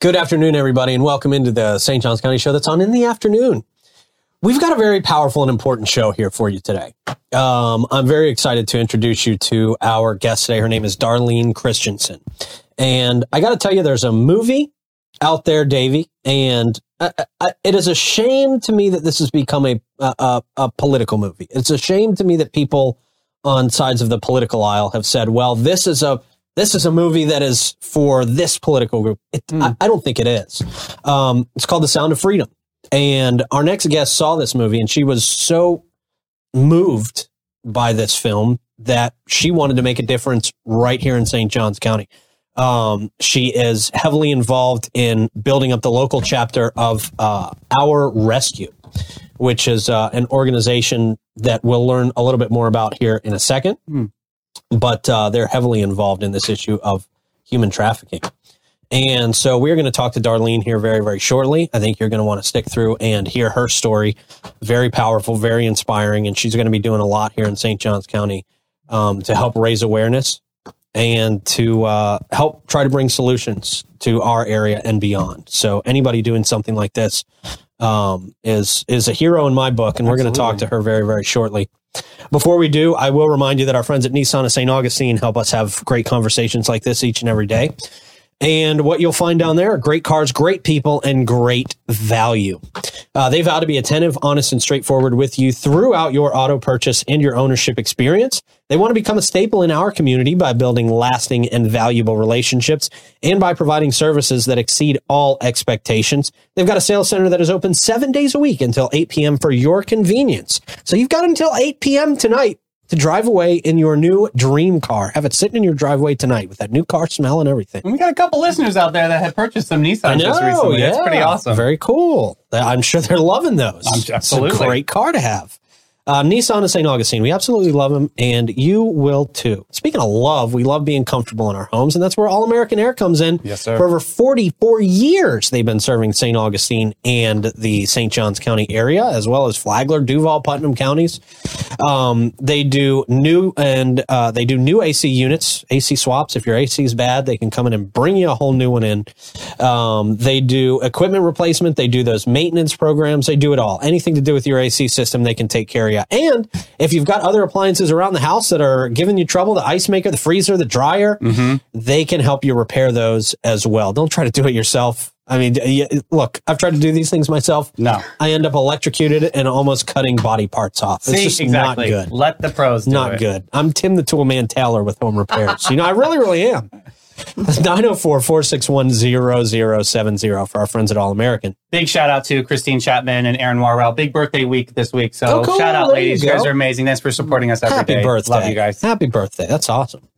Good afternoon, everybody, and welcome into the St. Johns County show that's on in the afternoon. We've got a very powerful and important show here for you today. Um, I'm very excited to introduce you to our guest today. Her name is Darlene Christianson. And I got to tell you, there's a movie out there, Davey, and I, I, it is a shame to me that this has become a, a, a political movie. It's a shame to me that people on sides of the political aisle have said, well, this is a this is a movie that is for this political group. It, mm. I, I, don't think it is. Um, it's called The Sound of Freedom. And our next guest saw this movie and she was so moved by this film that she wanted to make a difference right here in St. Johns County. Um, she is heavily involved in building up the local chapter of uh, Our Rescue, which is uh, an organization that we'll learn a little bit more about here in a second. Mm but uh, they're heavily involved in this issue of human trafficking. And so we're going to talk to Darlene here very, very shortly. I think you're going to want to stick through and hear her story. Very powerful, very inspiring. And she's going to be doing a lot here in St. Johns County um, to help raise awareness and to uh, help try to bring solutions to our area and beyond. So anybody doing something like this um, is is a hero in my book, and we're going to talk to her very, very shortly. Before we do, I will remind you that our friends at Nissan of St. Augustine help us have great conversations like this each and every day. And what you'll find down there are great cars, great people, and great value. Uh, they vow to be attentive, honest, and straightforward with you throughout your auto purchase and your ownership experience. They want to become a staple in our community by building lasting and valuable relationships and by providing services that exceed all expectations. They've got a sales center that is open seven days a week until 8 p.m. for your convenience. So you've got until 8 p.m. tonight to drive away in your new dream car. Have it sitting in your driveway tonight with that new car smell and everything. And we got a couple listeners out there that had purchased some Nissan just recently. Yeah. That's pretty awesome. Very cool. I'm sure they're loving those. Absolutely. It's a great car to have. Uh, Nissan of St. Augustine. We absolutely love them, and you will too. Speaking of love, we love being comfortable in our homes, and that's where All American Air comes in. Yes, sir. For over 44 years, they've been serving St. Augustine and the St. Johns County area, as well as Flagler, Duval, Putnam counties. Um, they do new and uh, they do new AC units, AC swaps. If your AC is bad, they can come in and bring you a whole new one in. Um, they do equipment replacement. They do those maintenance programs. They do it all. Anything to do with your AC system, they can take care of you area. And if you've got other appliances around the house that are giving you trouble, the ice maker, the freezer, the dryer, mm-hmm. they can help you repair those as well. Don't try to do it yourself. I mean, look, I've tried to do these things myself. No. I end up electrocuted and almost cutting body parts off. It's See, just exactly. not good. Let the pros Not it. good. I'm Tim the Tool Man Taylor with home repairs. you know, I really, really am. 904 461 0070 for our friends at All American. Big shout out to Christine Chapman and Aaron Warrell. Big birthday week this week. So oh, cool. shout out, there ladies. You, you, guys are amazing. Thanks for supporting us every Happy day. birthday. Love you guys. Happy birthday. That's awesome.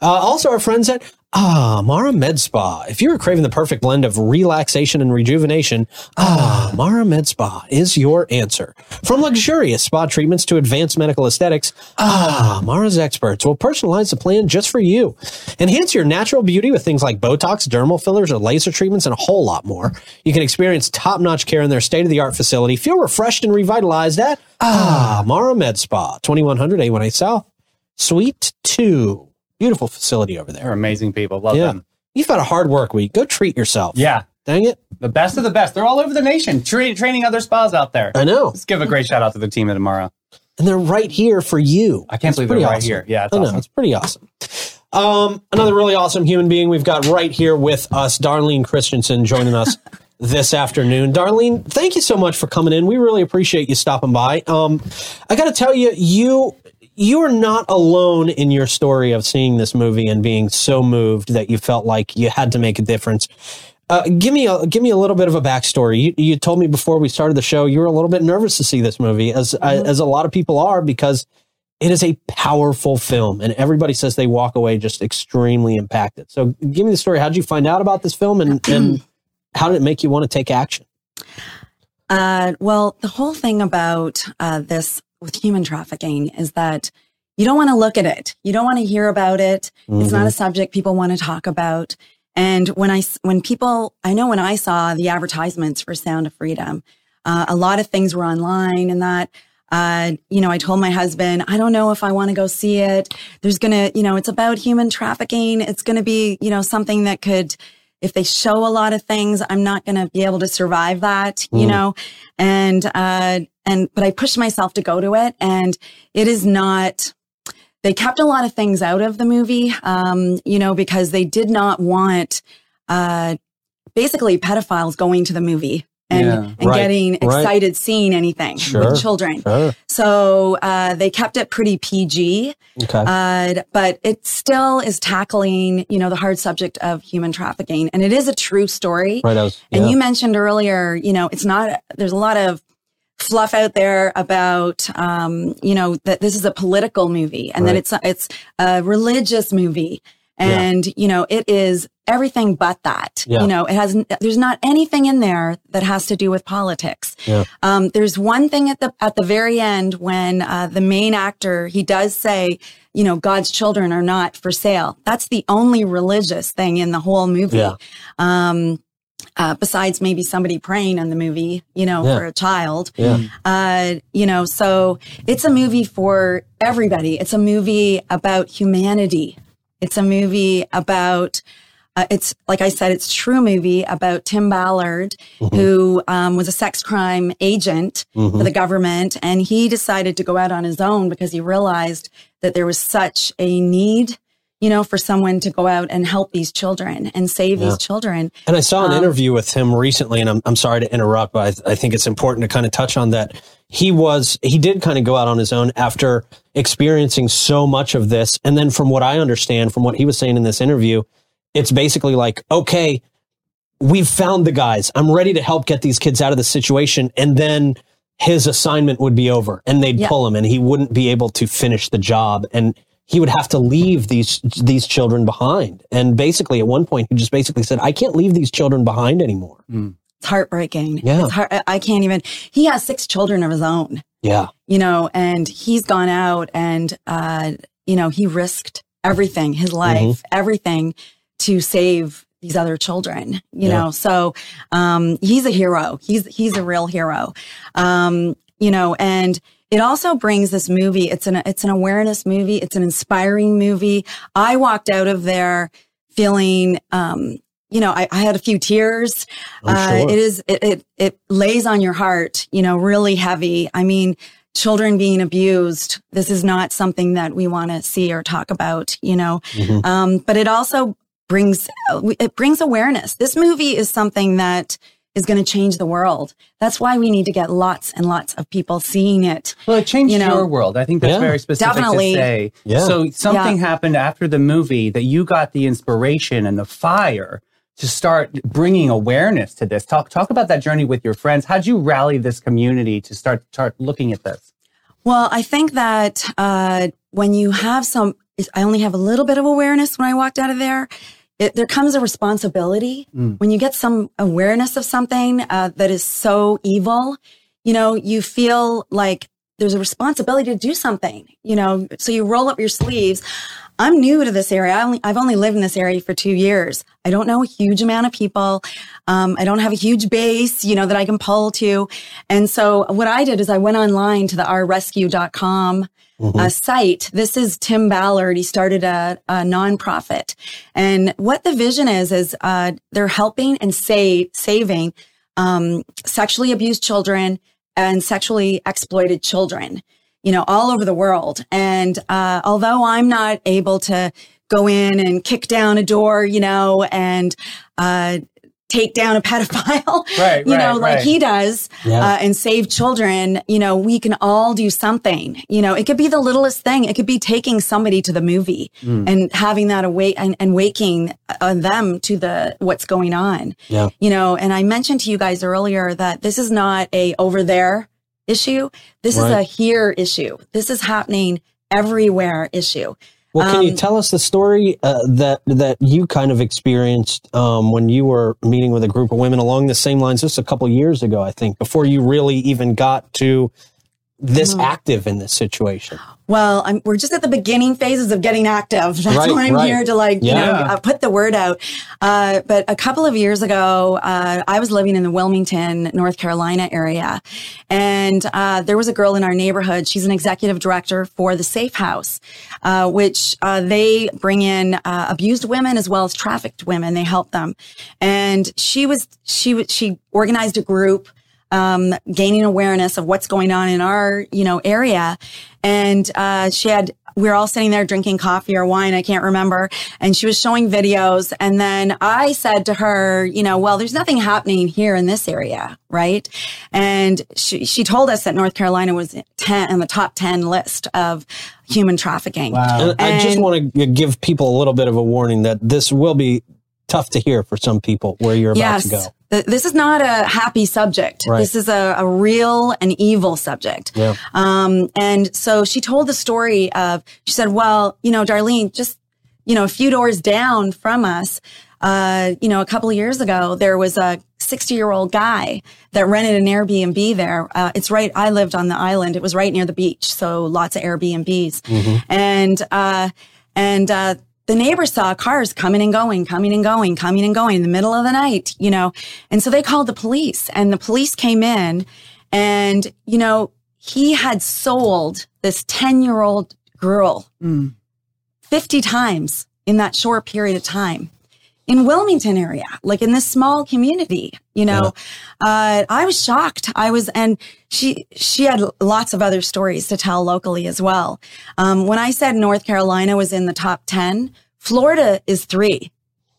Uh, also, our friends at Ah, Mara Med Spa. If you're craving the perfect blend of relaxation and rejuvenation, Ah, Mara Med Spa is your answer. From luxurious spa treatments to advanced medical aesthetics, Ah, Mara's experts will personalize the plan just for you. Enhance your natural beauty with things like Botox, dermal fillers, or laser treatments, and a whole lot more. You can experience top-notch care in their state-of-the-art facility. Feel refreshed and revitalized at Ah, Mara Med Spa, 2100 A1A South, Suite 2. Beautiful facility over there. They're amazing people. Love yeah. them. You've had a hard work week. Go treat yourself. Yeah. Dang it. The best of the best. They're all over the nation tra- training other spas out there. I know. Let's give a great shout out to the team at Amara. And they're right here for you. I can't it's believe they're right awesome. here. Yeah, it's I know. It's pretty awesome. Um, another really awesome human being we've got right here with us, Darlene Christianson, joining us this afternoon. Darlene, thank you so much for coming in. We really appreciate you stopping by. Um, I got to tell you, you you are not alone in your story of seeing this movie and being so moved that you felt like you had to make a difference. Uh, give me a give me a little bit of a backstory. You, you, told me before we started the show you were a little bit nervous to see this movie, as mm-hmm. as a lot of people are, because it is a powerful film, and everybody says they walk away just extremely impacted. So, give me the story. How did you find out about this film, and and how did it make you want to take action? Uh, well, the whole thing about uh, this with human trafficking is that you don't want to look at it. You don't want to hear about it. Mm-hmm. It's not a mm-hmm. subject people want to talk about. And when I, when people, I know when I saw the advertisements for Sound of Freedom, uh, a lot of things were online and that, uh, you know, I told my husband, I don't know if I want to go see it. There's going to, you know, it's about human trafficking. It's going to be, you know, something that could if they show a lot of things, I'm not going to be able to survive that, you mm. know? And, uh, and, but I pushed myself to go to it and it is not, they kept a lot of things out of the movie, um, you know, because they did not want, uh, basically pedophiles going to the movie and, yeah, and right, getting excited right. seeing anything sure, with children. Sure. So uh, they kept it pretty PG, okay. uh, but it still is tackling, you know, the hard subject of human trafficking, and it is a true story. Right. Was, yeah. And you mentioned earlier, you know, it's not. There's a lot of fluff out there about, um, you know, that this is a political movie and right. that it's a, it's a religious movie. And, yeah. you know, it is everything but that. Yeah. You know, it has, there's not anything in there that has to do with politics. Yeah. Um, there's one thing at the, at the very end when, uh, the main actor, he does say, you know, God's children are not for sale. That's the only religious thing in the whole movie. Yeah. Um, uh, besides maybe somebody praying in the movie, you know, yeah. for a child. Yeah. Uh, you know, so it's a movie for everybody. It's a movie about humanity. It's a movie about, uh, it's like I said, it's true movie about Tim Ballard, mm-hmm. who um, was a sex crime agent mm-hmm. for the government. And he decided to go out on his own because he realized that there was such a need you know, for someone to go out and help these children and save yeah. these children. And I saw an um, interview with him recently, and I'm, I'm sorry to interrupt, but I, th- I think it's important to kind of touch on that. He was, he did kind of go out on his own after experiencing so much of this. And then from what I understand, from what he was saying in this interview, it's basically like, okay, we've found the guys. I'm ready to help get these kids out of the situation. And then his assignment would be over and they'd yeah. pull him and he wouldn't be able to finish the job. And he would have to leave these these children behind. And basically, at one point, he just basically said, "I can't leave these children behind anymore." Mm. It's heartbreaking. Yeah, it's heart, I can't even. He has six children of his own. Yeah, you know, and he's gone out and uh, you know he risked everything, his life, mm-hmm. everything, to save these other children. You yeah. know, so um, he's a hero. He's he's a real hero. Um, you know, and it also brings this movie. It's an, it's an awareness movie. It's an inspiring movie. I walked out of there feeling, um, you know, I, I, had a few tears. Uh, sure. It is, it, it, it lays on your heart, you know, really heavy. I mean, children being abused. This is not something that we want to see or talk about, you know. Mm-hmm. Um, but it also brings it brings awareness. This movie is something that is going to change the world. That's why we need to get lots and lots of people seeing it. Well, it changed you know, your world. I think that's yeah, very specific definitely. to say. Yeah. So something yeah. happened after the movie that you got the inspiration and the fire to start bringing awareness to this. Talk talk about that journey with your friends. How'd you rally this community to start start looking at this? Well, I think that uh, when you have some, I only have a little bit of awareness when I walked out of there it, there comes a responsibility mm. when you get some awareness of something uh, that is so evil. You know, you feel like there's a responsibility to do something. You know, so you roll up your sleeves. I'm new to this area. I only, I've only lived in this area for two years. I don't know a huge amount of people. Um, I don't have a huge base, you know, that I can pull to. And so what I did is I went online to the ourrescue.com mm-hmm. uh, site. This is Tim Ballard. He started a, a nonprofit. And what the vision is, is uh, they're helping and save, saving um, sexually abused children and sexually exploited children, you know, all over the world. And uh, although I'm not able to go in and kick down a door, you know, and uh, take down a pedophile, right, you know, like he does, yeah. uh, and save children, you know, we can all do something. You know, it could be the littlest thing. It could be taking somebody to the movie mm. and having that awake and, and waking uh, them to the what's going on. Yeah. You know, and I mentioned to you guys earlier that this is not a over there issue. This right. is a here issue. This is happening everywhere issue. Well, can um, you tell us the story uh, that that you kind of experienced um, when you were meeting with a group of women along the same lines just a couple years ago? I think before you really even got to this mm-hmm. active in this situation? Well, I'm, we're just at the beginning phases of getting active. That's right, why I'm right. here to like, yeah. you know, uh, put the word out. Uh, but a couple of years ago, uh, I was living in the Wilmington, North Carolina area. And, uh, there was a girl in our neighborhood. She's an executive director for the Safe House, uh, which, uh, they bring in, abused women as well as trafficked women. They help them. And she was, she, she organized a group um, gaining awareness of what's going on in our, you know, area. And, uh, she had, we were all sitting there drinking coffee or wine. I can't remember. And she was showing videos. And then I said to her, you know, well, there's nothing happening here in this area. Right. And she, she told us that North Carolina was 10 in the top 10 list of human trafficking. Wow. And, and I just want to give people a little bit of a warning that this will be tough to hear for some people where you're about to go this is not a happy subject. Right. This is a, a, real and evil subject. Yeah. Um, and so she told the story of, she said, well, you know, Darlene, just, you know, a few doors down from us, uh, you know, a couple of years ago, there was a 60 year old guy that rented an Airbnb there. Uh, it's right. I lived on the island. It was right near the beach. So lots of Airbnbs. Mm-hmm. And, uh, and, uh, the neighbors saw cars coming and going, coming and going, coming and going in the middle of the night, you know. And so they called the police and the police came in and, you know, he had sold this 10 year old girl mm. 50 times in that short period of time in Wilmington area, like in this small community, you know, yeah. uh, I was shocked. I was, and she, she had lots of other stories to tell locally as well. Um, when I said North Carolina was in the top 10, Florida is three.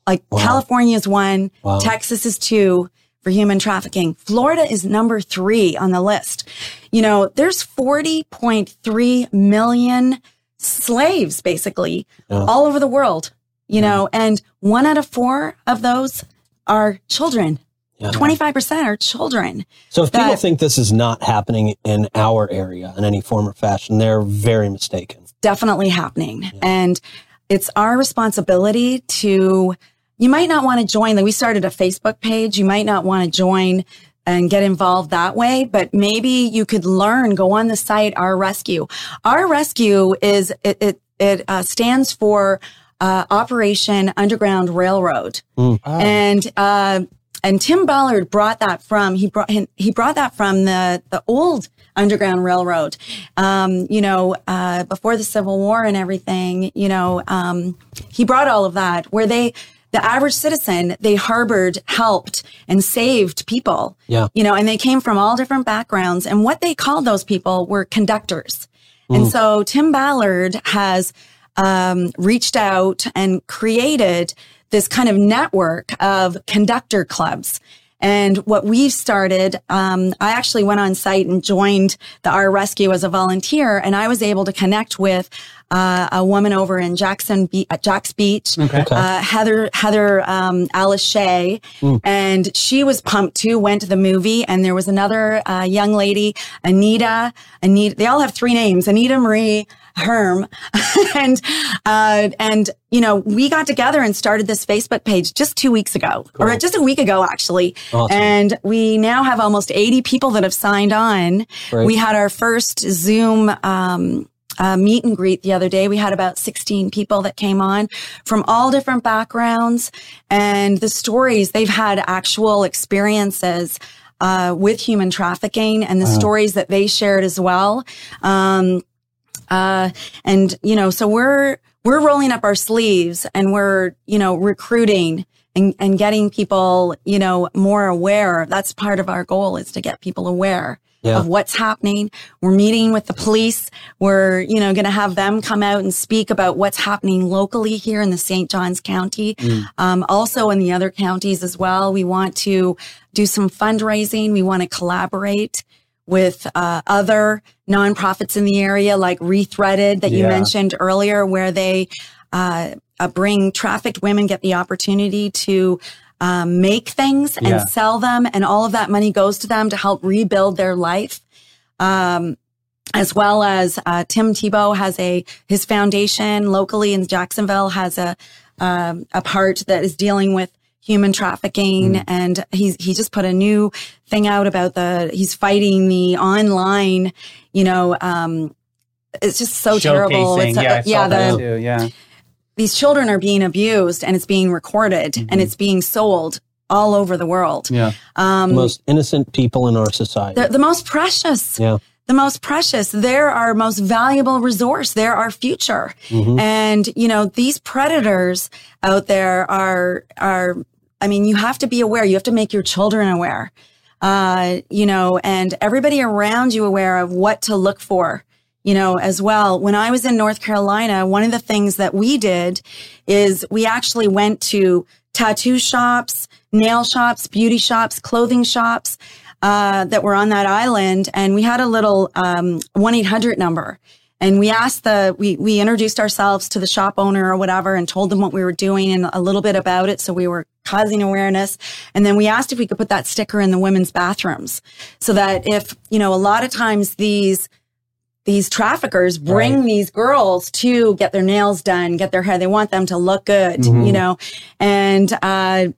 Like wow. California is one, wow. Texas is two for human trafficking. Florida is number three on the list. You know, there's 40.3 million slaves basically yeah. all over the world you know, and one out of four of those are children. Yeah. 25% are children. So if that, people think this is not happening in our area in any form or fashion, they're very mistaken. Definitely happening. Yeah. And it's our responsibility to, you might not want to join, like we started a Facebook page. You might not want to join and get involved that way, but maybe you could learn, go on the site, Our Rescue. Our Rescue is, it, it, it uh, stands for uh, Operation Underground Railroad, mm. oh. and uh, and Tim Ballard brought that from he brought he brought that from the the old Underground Railroad. Um, you know, uh, before the Civil War and everything. You know, um, he brought all of that where they the average citizen, they harbored, helped, and saved people. Yeah. You know, and they came from all different backgrounds. And what they called those people were conductors. Mm. And so Tim Ballard has um, reached out and created this kind of network of conductor clubs. And what we've started, um, I actually went on site and joined the Our Rescue as a volunteer, and I was able to connect with uh, a woman over in Jackson, Be- at Jax Beach, okay. uh, Heather Heather um, Alice Shea, mm. and she was pumped too. Went to the movie, and there was another uh, young lady, Anita. Anita, they all have three names: Anita Marie. Herm. and, uh, and, you know, we got together and started this Facebook page just two weeks ago cool. or just a week ago, actually. Awesome. And we now have almost 80 people that have signed on. Right. We had our first Zoom, um, uh, meet and greet the other day. We had about 16 people that came on from all different backgrounds and the stories they've had actual experiences uh, with human trafficking and the wow. stories that they shared as well. Um, uh, and, you know, so we're, we're rolling up our sleeves and we're, you know, recruiting and, and getting people, you know, more aware. That's part of our goal is to get people aware yeah. of what's happening. We're meeting with the police. We're, you know, going to have them come out and speak about what's happening locally here in the St. Johns County. Mm. Um, also in the other counties as well. We want to do some fundraising. We want to collaborate with uh, other nonprofits in the area, like Rethreaded that you mentioned earlier, where they uh, uh, bring trafficked women get the opportunity to um, make things and yeah. sell them, and all of that money goes to them to help rebuild their life. Um, as well as uh, Tim Tebow has a his foundation locally in Jacksonville has a um, a part that is dealing with human trafficking. Mm. And he's, he just put a new thing out about the, he's fighting the online, you know, um, it's just so terrible. It's, yeah, yeah, the, too, yeah. These children are being abused and it's being recorded mm-hmm. and it's being sold all over the world. Yeah. Um, most innocent people in our society. The, the most precious. Yeah the most precious. They're our most valuable resource. They're our future. Mm-hmm. And, you know, these predators out there are, are, I mean, you have to be aware. You have to make your children aware, uh, you know, and everybody around you aware of what to look for, you know, as well. When I was in North Carolina, one of the things that we did is we actually went to tattoo shops, nail shops, beauty shops, clothing shops, uh, that were on that island, and we had a little um, one eight hundred number. And we asked the, we, we introduced ourselves to the shop owner or whatever and told them what we were doing and a little bit about it. So we were causing awareness. And then we asked if we could put that sticker in the women's bathrooms so that if, you know, a lot of times these, these traffickers bring right. these girls to get their nails done, get their hair. They want them to look good, mm-hmm. you know, and, uh,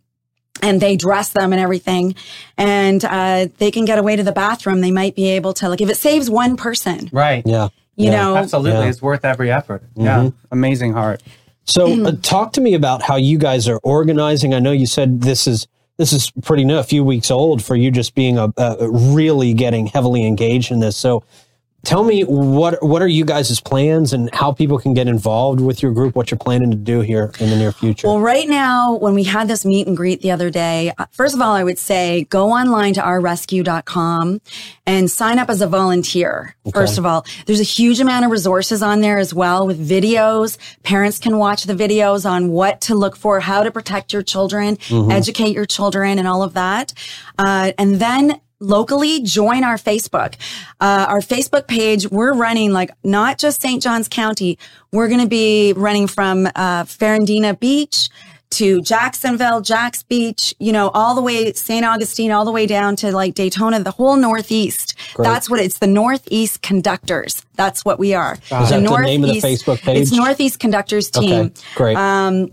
and they dress them and everything and uh, they can get away to the bathroom they might be able to like if it saves one person right yeah you yeah. know absolutely yeah. it's worth every effort mm-hmm. yeah amazing heart so uh, talk to me about how you guys are organizing i know you said this is this is pretty new a few weeks old for you just being a, a really getting heavily engaged in this so tell me what what are you guys' plans and how people can get involved with your group? What you're planning to do here in the near future? Well right now when we had this meet and greet the other day uh, first of all i would say go online to ourrescue.com and sign up as a volunteer okay. first of all. There's a huge amount of resources on there as well with videos. Parents can watch the videos on what to look for how to protect your children mm-hmm. educate your children and all of that. Uh, and then locally, join our Facebook. Uh, our Facebook page, we're running like not just St. Johns County. We're going to be running from uh, Fernandina Beach to Jacksonville, Jax Beach, you know, all the way St. Augustine, all the way down to like Daytona, the whole Northeast. Great. That's what it's the Northeast Conductors. That's what we are. Is the that the name of the Facebook page? It's Northeast Conductors Team. Okay, great. Um,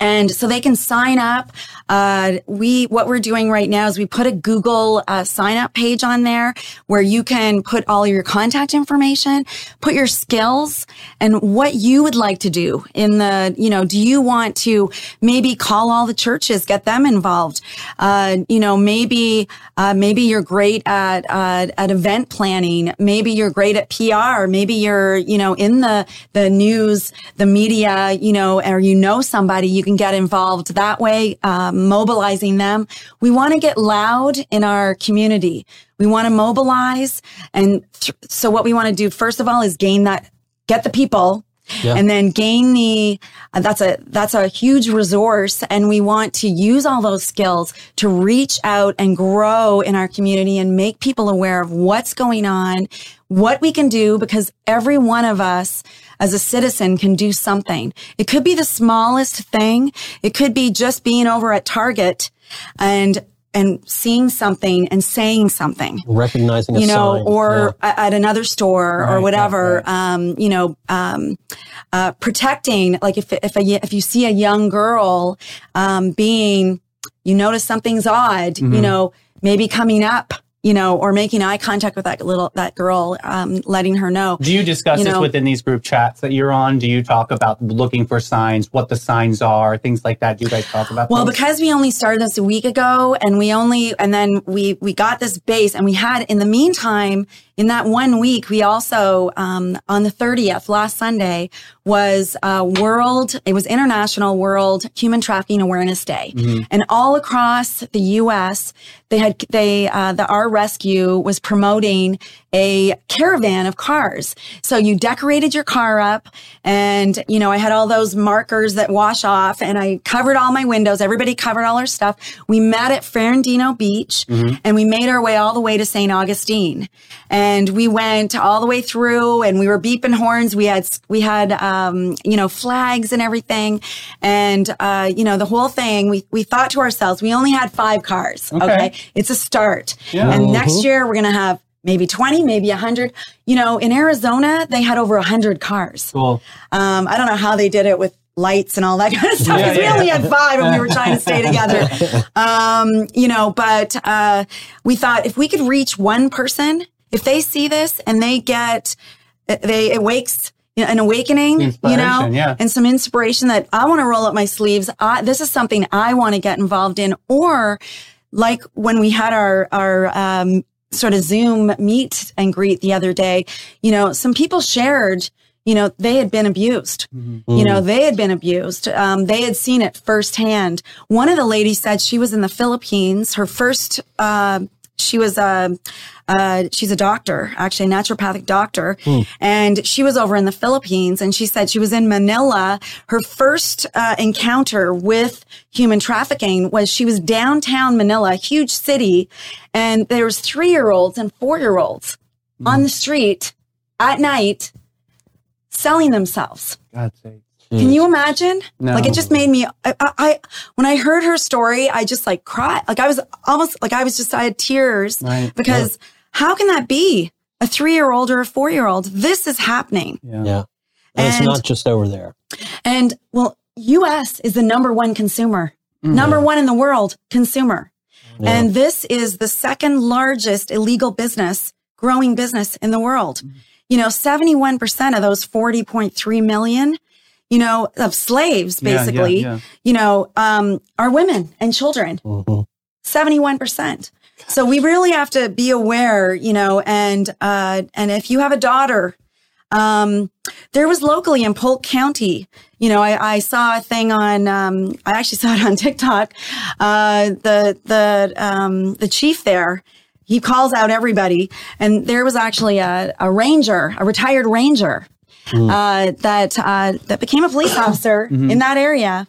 and so they can sign up. Uh, we, what we're doing right now is we put a Google uh, sign up page on there where you can put all your contact information, put your skills and what you would like to do in the, you know, do you want to maybe call all the churches, get them involved? Uh, you know, maybe, uh, maybe you're great at, uh, at event planning. Maybe you're great at PR. Maybe you're, you know, in the, the news, the media, you know, or you know somebody you can get involved that way, um, mobilizing them. We want to get loud in our community. We want to mobilize. And th- so what we want to do, first of all, is gain that, get the people yeah. and then gain the uh, that's a that's a huge resource and we want to use all those skills to reach out and grow in our community and make people aware of what's going on what we can do because every one of us as a citizen can do something. It could be the smallest thing. It could be just being over at Target and and seeing something and saying something, recognizing, you know, sign. or yeah. at another store right, or whatever, right. um, you know, um, uh, protecting. Like if if a, if you see a young girl um, being, you notice something's odd, mm-hmm. you know, maybe coming up you know, or making eye contact with that little that girl, um, letting her know. Do you discuss you this know, within these group chats that you're on? Do you talk about looking for signs, what the signs are, things like that? Do you guys talk about? Well, those? because we only started this a week ago, and we only and then we we got this base, and we had in the meantime in that one week, we also, um, on the 30th, last Sunday, was uh, World, it was International World Human Trafficking Awareness Day. Mm-hmm. And all across the U.S., they had, they, uh, the Our Rescue was promoting a caravan of cars. So you decorated your car up and, you know, I had all those markers that wash off and I covered all my windows. Everybody covered all our stuff. We met at Fernandina Beach mm-hmm. and we made our way all the way to St. Augustine. And we went all the way through and we were beeping horns. We had, we had, um, you know, flags and everything. And, uh, you know, the whole thing, we, we thought to ourselves, we only had five cars. Okay. okay? It's a start. Yeah. And mm-hmm. next year we're going to have maybe 20, maybe 100. You know, in Arizona, they had over 100 cars. Cool. Um, I don't know how they did it with lights and all that kind of stuff. Yeah, yeah. We only had five and we were trying to stay together. Um, you know, but uh, we thought if we could reach one person, if they see this and they get, they it wakes an awakening, you know, yeah. and some inspiration that I want to roll up my sleeves. I, this is something I want to get involved in. Or like when we had our, our, um, sort of Zoom meet and greet the other day, you know, some people shared, you know, they had been abused. Mm-hmm. You know, they had been abused. Um, they had seen it firsthand. One of the ladies said she was in the Philippines. Her first, uh, she was a, uh, she's a doctor, actually a naturopathic doctor, mm. and she was over in the Philippines. And she said she was in Manila. Her first uh, encounter with human trafficking was she was downtown Manila, a huge city, and there was three year olds and four year olds mm. on the street at night selling themselves. God's sake. Can you imagine? No. Like it just made me, I, I, when I heard her story, I just like cried. Like I was almost like I was just, I had tears right. because yeah. How can that be? A three year old or a four year old? This is happening. Yeah. yeah. And, and, it's not just over there. And well, US is the number one consumer, mm-hmm. number one in the world consumer. Yeah. And this is the second largest illegal business, growing business in the world. Mm-hmm. You know, 71% of those 40.3 million you know, of slaves, basically, yeah, yeah, yeah. you know, um, are women and children. Mm-hmm. 71%. So we really have to be aware, you know, and, uh, and if you have a daughter, um, there was locally in Polk County, you know, I, I saw a thing on, um, I actually saw it on TikTok, uh, the, the, um, the chief there, he calls out everybody. And there was actually a, a ranger, a retired ranger mm. uh, that uh, that became a police officer mm-hmm. in that area,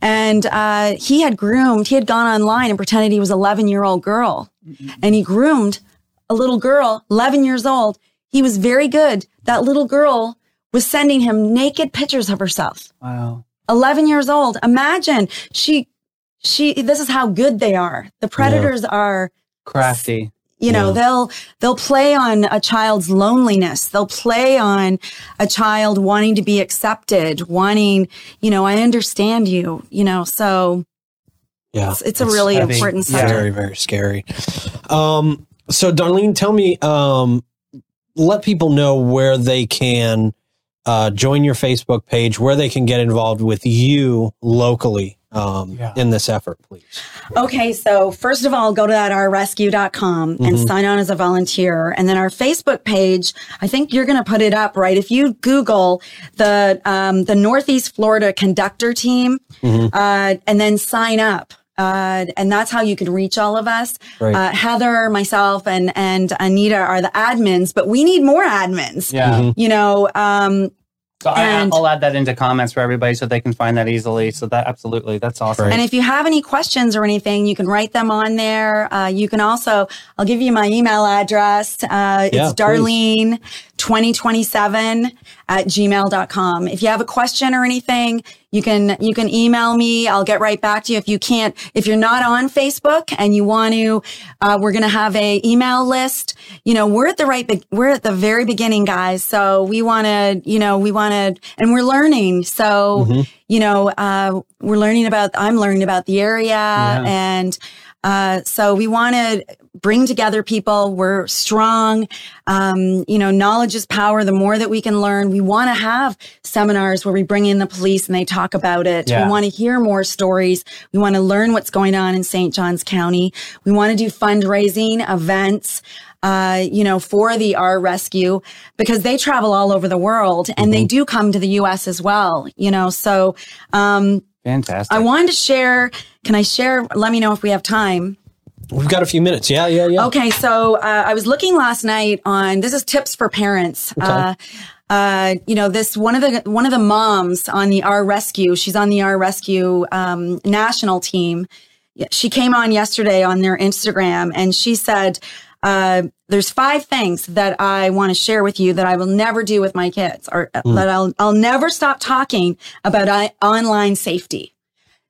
and uh, he had groomed. He had gone online and pretended he was 11 year old girl, mm-hmm. and he groomed a little girl, 11 years old. He was very good. That little girl was sending him naked pictures of herself. Wow. 11 years old. Imagine she she this is how good they are. The predators yeah. are crafty. You know, yeah. they'll, they'll play on a child's loneliness. They'll play on a child wanting to be accepted, wanting, you know, I understand you, you know, so yeah, it's, it's a really heavy. important subject. Very, very scary. Um, so Darlene, tell me, um, let people know where they can, uh, join your Facebook page, where they can get involved with you locally um, yeah. in this effort, please? Okay, so first of all, go to that ourrescue.com mm-hmm. and sign on as a volunteer. And then our Facebook page, I think you're going to put it up, right? If you Google the, um, the Northeast Florida conductor team, mm-hmm. uh, and then sign up. Uh, and that's how you can reach all of us. Right. Uh, Heather, myself, and and Anita are the admins, but we need more admins. Yeah. Mm-hmm. You know, um, so I, will add that into comments for everybody so they can find that easily. So that absolutely, that's awesome. And if you have any questions or anything, you can write them on there. Uh, you can also, I'll give you my email address. Uh, yeah, it's Darlene 2027 at gmail.com. If you have a question or anything, you can, you can email me. I'll get right back to you. If you can't, if you're not on Facebook and you want to, uh, we're going to have a email list. You know, we're at the right, be- we're at the very beginning, guys. So we want to, you know, we want to, and we're learning. So, mm-hmm. you know, uh, we're learning about, I'm learning about the area yeah. and, uh, so we want to bring together people. We're strong. Um, you know, knowledge is power. The more that we can learn, we want to have seminars where we bring in the police and they talk about it. Yeah. We want to hear more stories. We want to learn what's going on in St. Johns County. We want to do fundraising events. Uh, you know, for the Our Rescue because they travel all over the world and mm-hmm. they do come to the US as well, you know. So, um, fantastic. I wanted to share. Can I share? Let me know if we have time. We've got a few minutes. Yeah, yeah, yeah. Okay, so uh, I was looking last night on this is tips for parents. Okay. Uh, uh, you know, this one of the one of the moms on the Our Rescue. She's on the Our Rescue um, national team. She came on yesterday on their Instagram, and she said, uh, "There's five things that I want to share with you that I will never do with my kids, or mm. that I'll I'll never stop talking about I- online safety,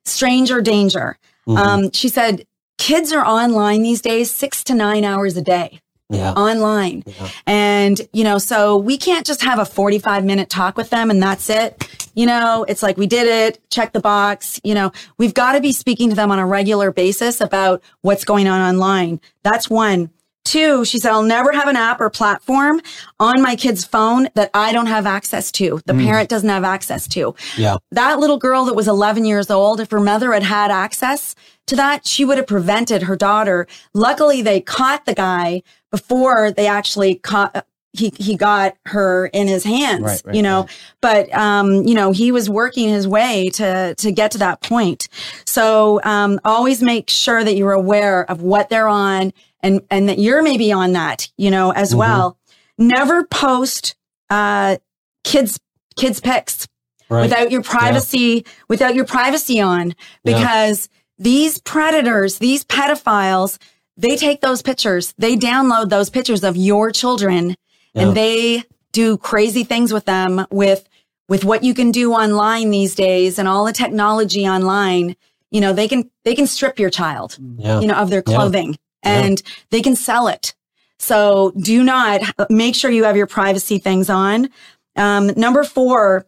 stranger danger." Mm-hmm. Um, she said kids are online these days six to nine hours a day. yeah. online. Yeah. And, you know, so we can't just have a 45 minute talk with them and that's it. You know, it's like we did it, check the box. You know, we've got to be speaking to them on a regular basis about what's going on online. That's one. Two, she said, I'll never have an app or platform on my kid's phone that I don't have access to. The mm. parent doesn't have access to. Yeah. That little girl that was 11 years old, if her mother had had access to that, she would have prevented her daughter. Luckily, they caught the guy before they actually caught, he he got her in his hands, right, right, you know. Right. But um, you know, he was working his way to to get to that point. So um, always make sure that you're aware of what they're on and and that you're maybe on that, you know, as mm-hmm. well. Never post uh kids kids pics right. without your privacy yeah. without your privacy on because yeah. these predators, these pedophiles, they take those pictures, they download those pictures of your children yeah. and they do crazy things with them with with what you can do online these days and all the technology online you know they can they can strip your child yeah. you know of their clothing and yeah. they can sell it. So do not make sure you have your privacy things on. Um, number four,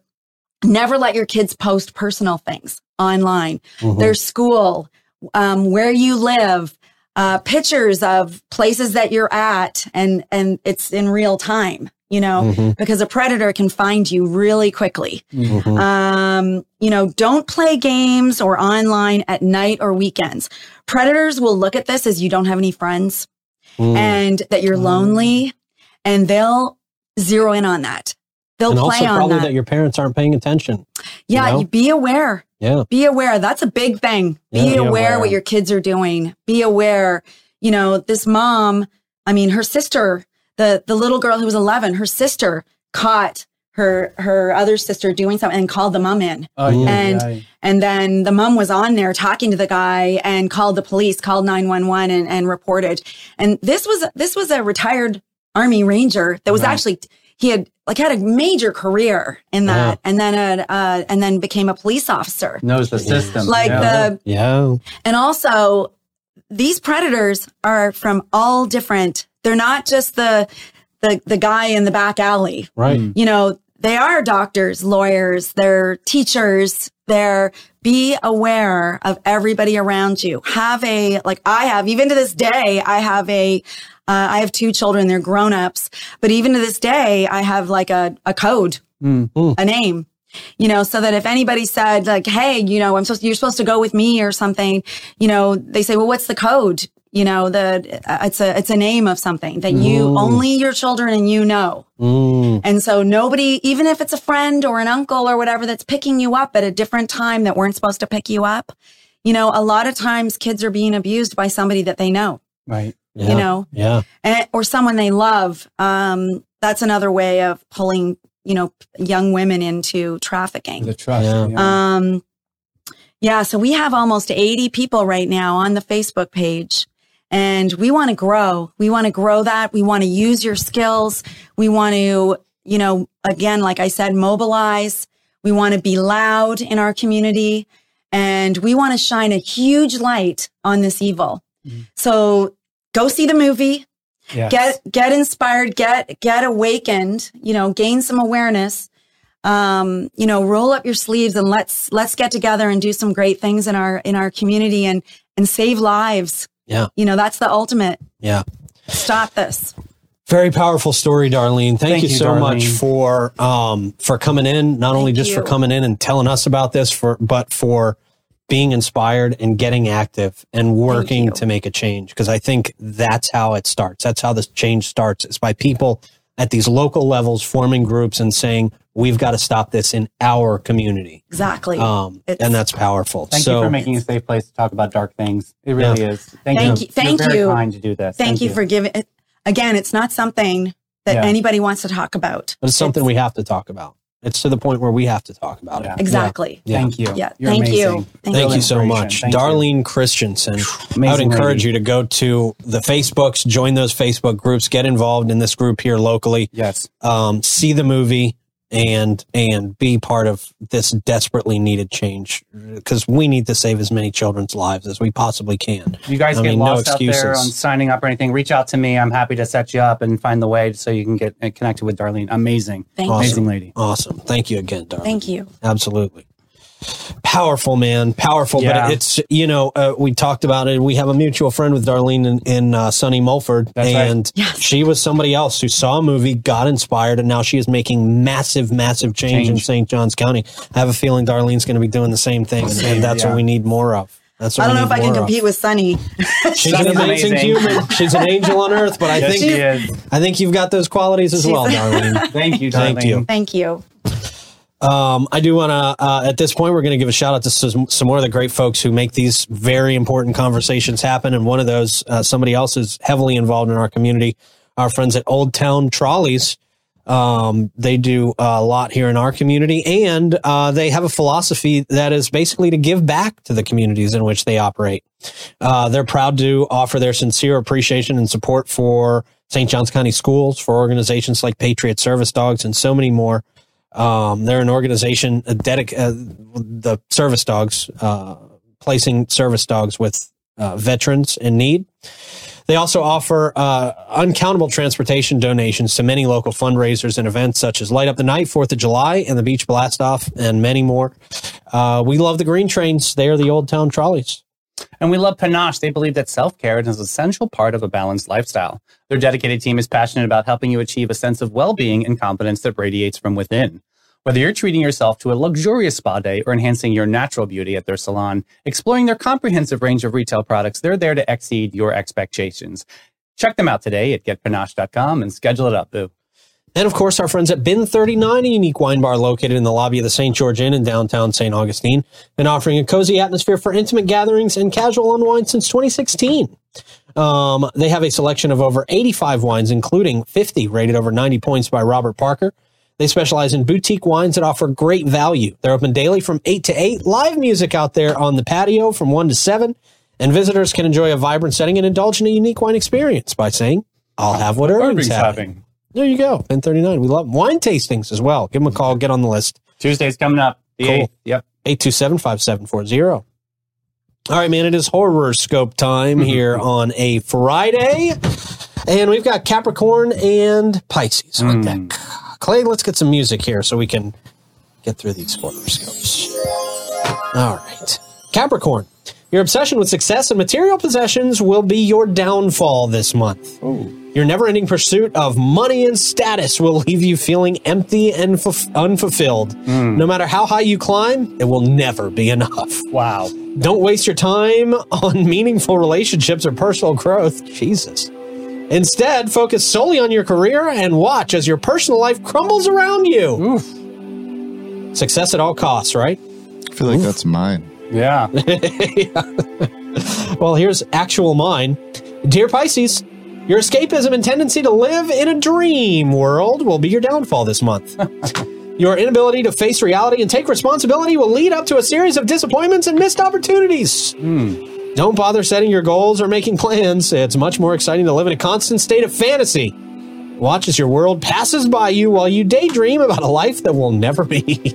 never let your kids post personal things online, mm-hmm. their school, um, where you live, uh, pictures of places that you're at and, and it's in real time, you know, mm-hmm. because a predator can find you really quickly. Mm-hmm. Um, you know, don't play games or online at night or weekends. Predators will look at this as you don't have any friends mm. and that you're lonely and they'll zero in on that. They'll and play also on probably that. that your parents aren't paying attention. Yeah, you know? be aware. Yeah. Be aware. That's a big thing. Be, yeah, aware, aware what your kids are doing. Be aware. You know, this mom, I mean, her sister, the the little girl who was 11, her sister caught her her other sister doing something and called the mom in. Oh, yeah, and yeah. and then the mom was on there talking to the guy and called the police, called 911 and, and reported. And this was this was a retired army ranger that was right. actually he had like had a major career in that and then a, uh, and then became a police officer. Knows the system. Like yeah. the Yeah. And also these predators are from all different they're not just the the the guy in the back alley. Right. You know, they are doctors, lawyers, they're teachers, they're be aware of everybody around you. Have a, like I have, even to this day, I have a, uh, I have two children, they're grown ups, but even to this day, I have like a, a code, mm-hmm. a name, you know, so that if anybody said like, Hey, you know, I'm supposed, you're supposed to go with me or something, you know, they say, well, what's the code? You know the uh, it's a it's a name of something that you mm. only your children and you know mm. and so nobody even if it's a friend or an uncle or whatever that's picking you up at a different time that weren't supposed to pick you up you know a lot of times kids are being abused by somebody that they know right yeah. you know yeah and, or someone they love um that's another way of pulling you know young women into trafficking the trust yeah. yeah. um yeah so we have almost 80 people right now on the facebook page and we want to grow. We want to grow that. We want to use your skills. We want to, you know, again, like I said, mobilize. We want to be loud in our community and we want to shine a huge light on this evil. Mm. So go see the movie. Yes. Get get inspired, get get awakened, you know, gain some awareness. Um, you know, roll up your sleeves and let's let's get together and do some great things in our in our community and and save lives. Yeah. You know, that's the ultimate. Yeah. Stop this. Very powerful story, Darlene. Thank, Thank you, you, so Darlene. much for um for coming in, not Thank only just you. for coming in and telling us about this for but for being inspired and getting active and working to make a change because I think that's how it starts. That's how this change starts. It's by people at these local levels forming groups and saying we've got to stop this in our community. Exactly. Um, and that's powerful. Thank so, you for making a safe place to talk about dark things. It really yeah. is. Thank, thank you. Thank You're you. kind to do this. Thank, thank you, you, for giving. Again, it's not something that yeah. anybody wants to talk about. But it's something it's, we have to talk about. It's to the point where we have to talk about yeah. it. Exactly. Yeah. Thank you. Yeah. You're thank amazing. you. Thank, thank you so much. Thank Darlene you. Christianson. Amazing I would encourage lady. you to go to the Facebooks, join those Facebook groups, get involved in this group here locally. Yes. Um, see the movie and and be part of this desperately needed change because we need to save as many children's lives as we possibly can. You guys I get mean, lost no out there on signing up or anything? Reach out to me. I'm happy to set you up and find the way so you can get uh, connected with Darlene. Amazing, Thank amazing lady. Awesome. Thank you again, Darlene. Thank you. Absolutely powerful man powerful yeah. but it's you know uh, we talked about it we have a mutual friend with darlene in, in uh, sunny mulford That's and right. yes. she was somebody else who saw a movie got inspired and now she is making massive massive change, change. in st johns county i have a feeling darlene's going to be doing the same thing and, and that's yeah. what we need more of that's I don't know if I can compete of. with Sunny. She's an amazing, amazing, human. She's an angel on earth, but I yes, think I think you've got those qualities as She's well, Darlene. Thank you, Darlene. Thank you. Thank you. Um, I do want to, uh, at this point, we're going to give a shout out to some, some, more of the great folks who make these very important conversations happen. And one of those, uh, somebody else is heavily involved in our community. Our friends at Old Town Trolleys. Um, they do a lot here in our community and, uh, they have a philosophy that is basically to give back to the communities in which they operate. Uh, they're proud to offer their sincere appreciation and support for St. Johns County schools, for organizations like Patriot Service Dogs and so many more. Um, they're an organization, dedic- uh, the service dogs, uh, placing service dogs with uh, veterans in need. They also offer uh, uncountable transportation donations to many local fundraisers and events such as Light Up the Night, Fourth of July, and the Beach Blast Off, and many more. Uh, we love the green trains. They are the old town trolleys. And we love Panache. They believe that self care is an essential part of a balanced lifestyle. Their dedicated team is passionate about helping you achieve a sense of well being and confidence that radiates from within. Whether you're treating yourself to a luxurious spa day or enhancing your natural beauty at their salon, exploring their comprehensive range of retail products, they're there to exceed your expectations. Check them out today at getpanache.com and schedule it up, boo. And of course, our friends at Bin 39, a unique wine bar located in the lobby of the St. George Inn in downtown St. Augustine, been offering a cozy atmosphere for intimate gatherings and casual unwind since 2016. Um, they have a selection of over 85 wines, including 50 rated over 90 points by Robert Parker. They specialize in boutique wines that offer great value. They're open daily from 8 to 8, live music out there on the patio from 1 to 7, and visitors can enjoy a vibrant setting and indulge in a unique wine experience by saying, I'll have what Irving's, having. having. There you go, Bin 39. We love wine tastings as well. Give them a call, get on the list. Tuesday's coming up. The cool. 8th. Yep. 827 5740. All right, man, it is horror scope time here on a Friday. And we've got Capricorn and Pisces mm. on deck. Clay, let's get some music here so we can get through these horoscopes. All right. Capricorn, your obsession with success and material possessions will be your downfall this month. Ooh. Your never ending pursuit of money and status will leave you feeling empty and f- unfulfilled. Mm. No matter how high you climb, it will never be enough. Wow. Don't waste your time on meaningful relationships or personal growth. Jesus. Instead, focus solely on your career and watch as your personal life crumbles around you. Oof. Success at all costs, right? I feel like Oof. that's mine. Yeah. yeah. well, here's actual mine. Dear Pisces, your escapism and tendency to live in a dream world will be your downfall this month. your inability to face reality and take responsibility will lead up to a series of disappointments and missed opportunities. Mm. Don't bother setting your goals or making plans. It's much more exciting to live in a constant state of fantasy. Watch as your world passes by you while you daydream about a life that will never be.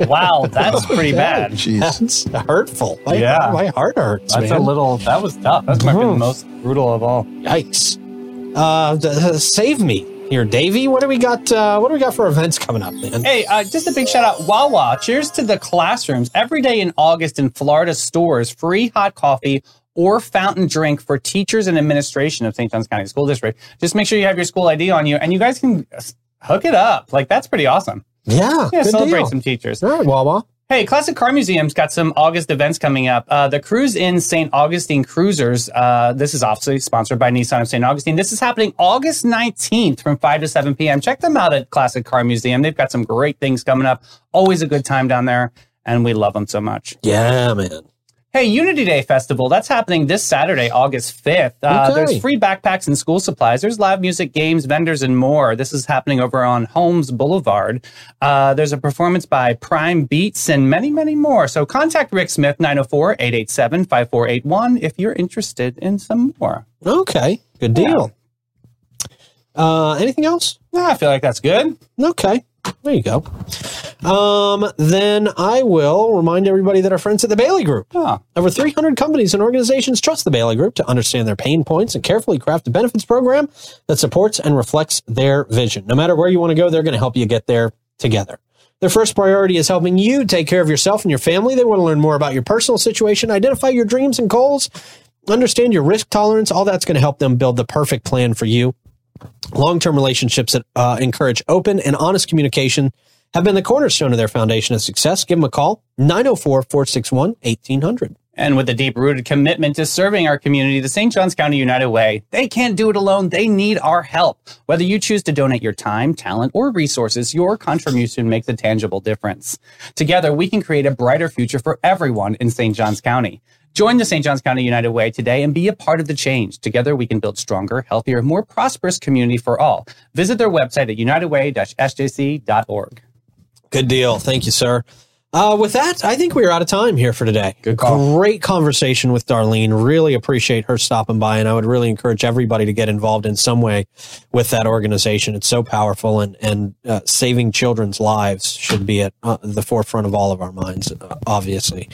wow, that's pretty bad. Jeez. That's hurtful. My, yeah. My heart hurts. That's man. a little, that was tough. That's mm. the most brutal of all. Yikes. Uh, save me here, Davey. What do we got? Uh, what do we got for events coming up, man? Hey, uh, just a big shout out, Wawa. Cheers to the classrooms. Every day in August in Florida stores, free hot coffee or fountain drink for teachers and administration of St. Johns County School District. Just make sure you have your school ID on you, and you guys can hook it up. Like that's pretty awesome. Yeah, yeah. Celebrate deal. some teachers. All right, Wawa. Hey, Classic Car Museum's got some August events coming up. Uh, the Cruise in St. Augustine Cruisers. Uh, this is obviously sponsored by Nissan of St. Augustine. This is happening August 19th from 5 to 7 p.m. Check them out at Classic Car Museum. They've got some great things coming up. Always a good time down there, and we love them so much. Yeah, man. Hey, Unity Day Festival. That's happening this Saturday, August 5th. Uh, okay. There's free backpacks and school supplies. There's live music, games, vendors, and more. This is happening over on Holmes Boulevard. Uh, there's a performance by Prime Beats and many, many more. So contact Rick Smith, 904 887 5481 if you're interested in some more. Okay. Good deal. Yeah. Uh, anything else? Yeah, I feel like that's good. Okay. There you go. Um, then I will remind everybody that our friends at the Bailey Group. Oh. Over 300 companies and organizations trust the Bailey Group to understand their pain points and carefully craft a benefits program that supports and reflects their vision. No matter where you want to go, they're going to help you get there together. Their first priority is helping you take care of yourself and your family. They want to learn more about your personal situation, identify your dreams and goals, understand your risk tolerance. All that's going to help them build the perfect plan for you. Long term relationships that uh, encourage open and honest communication have been the cornerstone of their foundation of success. Give them a call, 904 461 1800. And with a deep rooted commitment to serving our community, the St. Johns County United Way, they can't do it alone. They need our help. Whether you choose to donate your time, talent, or resources, your contribution makes a tangible difference. Together, we can create a brighter future for everyone in St. Johns County. Join the St. Johns County United Way today and be a part of the change. Together, we can build stronger, healthier, more prosperous community for all. Visit their website at unitedway-sjc.org. Good deal. Thank you, sir. Uh, with that, I think we are out of time here for today. Good call. Great conversation with Darlene. Really appreciate her stopping by, and I would really encourage everybody to get involved in some way with that organization. It's so powerful, and and uh, saving children's lives should be at uh, the forefront of all of our minds. Uh, obviously,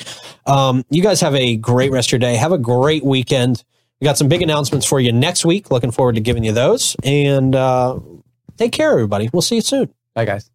um, you guys have a great rest of your day. Have a great weekend. We got some big announcements for you next week. Looking forward to giving you those, and uh, take care, everybody. We'll see you soon. Bye, guys.